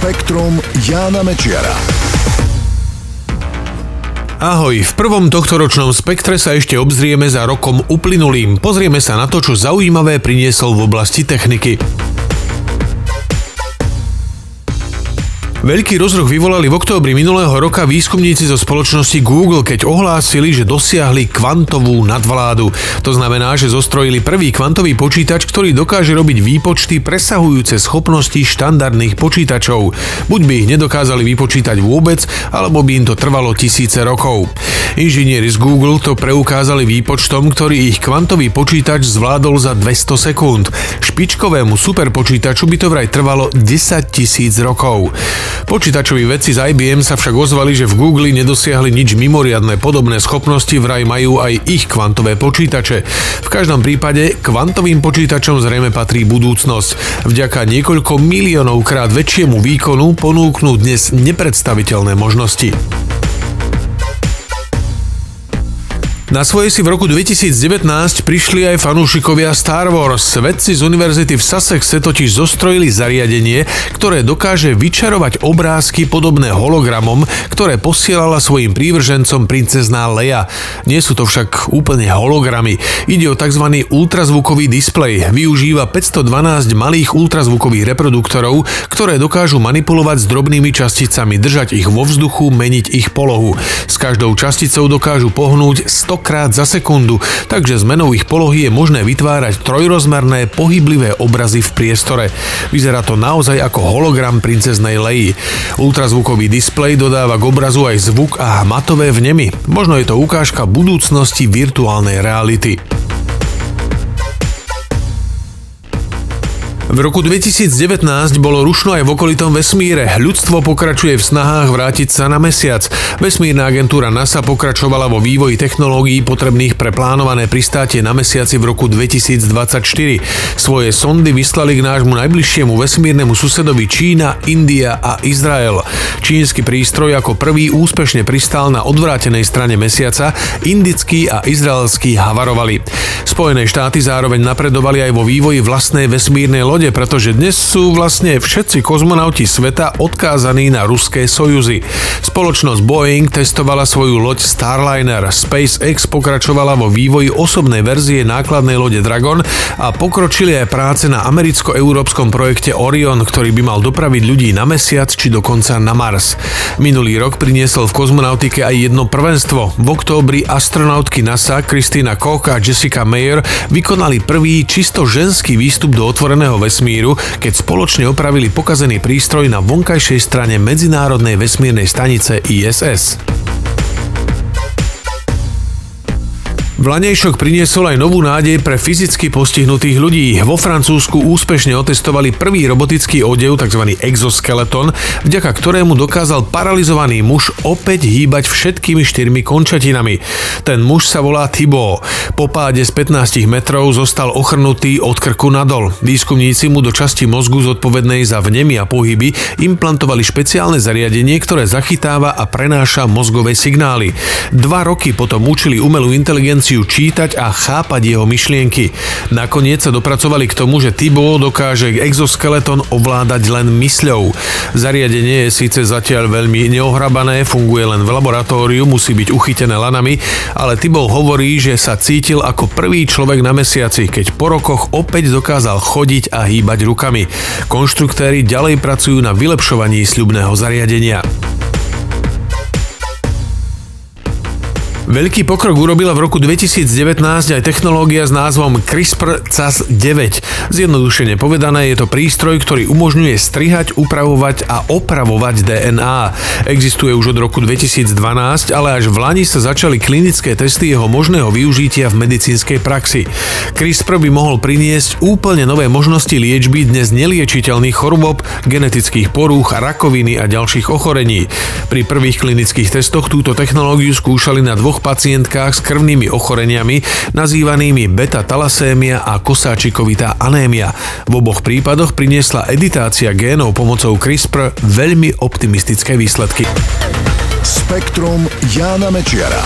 Spektrum Jána Mečiara. Ahoj, v prvom tohtoročnom spektre sa ešte obzrieme za rokom uplynulým. Pozrieme sa na to, čo zaujímavé priniesol v oblasti techniky. Veľký rozruch vyvolali v októbri minulého roka výskumníci zo spoločnosti Google, keď ohlásili, že dosiahli kvantovú nadvládu. To znamená, že zostrojili prvý kvantový počítač, ktorý dokáže robiť výpočty presahujúce schopnosti štandardných počítačov. Buď by ich nedokázali vypočítať vôbec, alebo by im to trvalo tisíce rokov. Inžinieri z Google to preukázali výpočtom, ktorý ich kvantový počítač zvládol za 200 sekúnd. Špičkovému superpočítaču by to vraj trvalo 10 tisíc rokov. Počítačoví vedci z IBM sa však ozvali, že v Google nedosiahli nič mimoriadne podobné schopnosti, vraj majú aj ich kvantové počítače. V každom prípade kvantovým počítačom zrejme patrí budúcnosť. Vďaka niekoľko miliónov krát väčšiemu výkonu ponúknú dnes nepredstaviteľné možnosti. Na svoje si v roku 2019 prišli aj fanúšikovia Star Wars. Vedci z univerzity v Sussexe totiž zostrojili zariadenie, ktoré dokáže vyčarovať obrázky podobné hologramom, ktoré posielala svojim prívržencom princezná Leia. Nie sú to však úplne hologramy. Ide o tzv. ultrazvukový displej. Využíva 512 malých ultrazvukových reproduktorov, ktoré dokážu manipulovať s drobnými časticami, držať ich vo vzduchu, meniť ich polohu. S každou časticou dokážu pohnúť 100 krát za sekundu, takže zmenou ich polohy je možné vytvárať trojrozmerné pohyblivé obrazy v priestore. Vyzerá to naozaj ako hologram princeznej Leji. Ultrazvukový displej dodáva k obrazu aj zvuk a hmatové vnemy. Možno je to ukážka budúcnosti virtuálnej reality. V roku 2019 bolo rušno aj v okolitom vesmíre. Ľudstvo pokračuje v snahách vrátiť sa na mesiac. Vesmírna agentúra NASA pokračovala vo vývoji technológií potrebných pre plánované pristátie na mesiaci v roku 2024. Svoje sondy vyslali k nášmu najbližšiemu vesmírnemu susedovi Čína, India a Izrael. Čínsky prístroj ako prvý úspešne pristál na odvrátenej strane mesiaca, indický a izraelský havarovali. Spojené štáty zároveň napredovali aj vo vývoji vlastnej vesmírnej lode pretože dnes sú vlastne všetci kozmonauti sveta odkázaní na ruské sojuzy. Spoločnosť Boeing testovala svoju loď Starliner, SpaceX pokračovala vo vývoji osobnej verzie nákladnej lode Dragon a pokročili aj práce na americko-európskom projekte Orion, ktorý by mal dopraviť ľudí na mesiac či dokonca na Mars. Minulý rok priniesol v kozmonautike aj jedno prvenstvo. V októbri astronautky NASA Kristýna Koch a Jessica Mayer vykonali prvý čisto ženský výstup do otvoreného vesmíru, keď spoločne opravili pokazený prístroj na vonkajšej strane Medzinárodnej vesmírnej stanice ISS. Vlanejšok priniesol aj novú nádej pre fyzicky postihnutých ľudí. Vo Francúzsku úspešne otestovali prvý robotický odev, tzv. exoskeleton, vďaka ktorému dokázal paralizovaný muž opäť hýbať všetkými štyrmi končatinami. Ten muž sa volá Thibaut. Po páde z 15 metrov zostal ochrnutý od krku nadol. Výskumníci mu do časti mozgu zodpovednej za vnemy a pohyby implantovali špeciálne zariadenie, ktoré zachytáva a prenáša mozgové signály. Dva roky potom učili umelú inteligenciu schopnosťou čítať a chápať jeho myšlienky. Nakoniec sa dopracovali k tomu, že Thibaut dokáže exoskeleton ovládať len mysľou. Zariadenie je síce zatiaľ veľmi neohrabané, funguje len v laboratóriu, musí byť uchytené lanami, ale Thibaut hovorí, že sa cítil ako prvý človek na mesiaci, keď po rokoch opäť dokázal chodiť a hýbať rukami. Konštruktéri ďalej pracujú na vylepšovaní sľubného zariadenia. Veľký pokrok urobila v roku 2019 aj technológia s názvom CRISPR-Cas9. Zjednodušene povedané je to prístroj, ktorý umožňuje strihať, upravovať a opravovať DNA. Existuje už od roku 2012, ale až v Lani sa začali klinické testy jeho možného využitia v medicínskej praxi. CRISPR by mohol priniesť úplne nové možnosti liečby dnes neliečiteľných chorôb, genetických porúch, rakoviny a ďalších ochorení. Pri prvých klinických testoch túto technológiu skúšali na dvoch pacientkách s krvnými ochoreniami nazývanými beta-talasémia a kosáčikovitá anémia. V oboch prípadoch priniesla editácia génov pomocou CRISPR veľmi optimistické výsledky. Spektrum Jána Mečiara.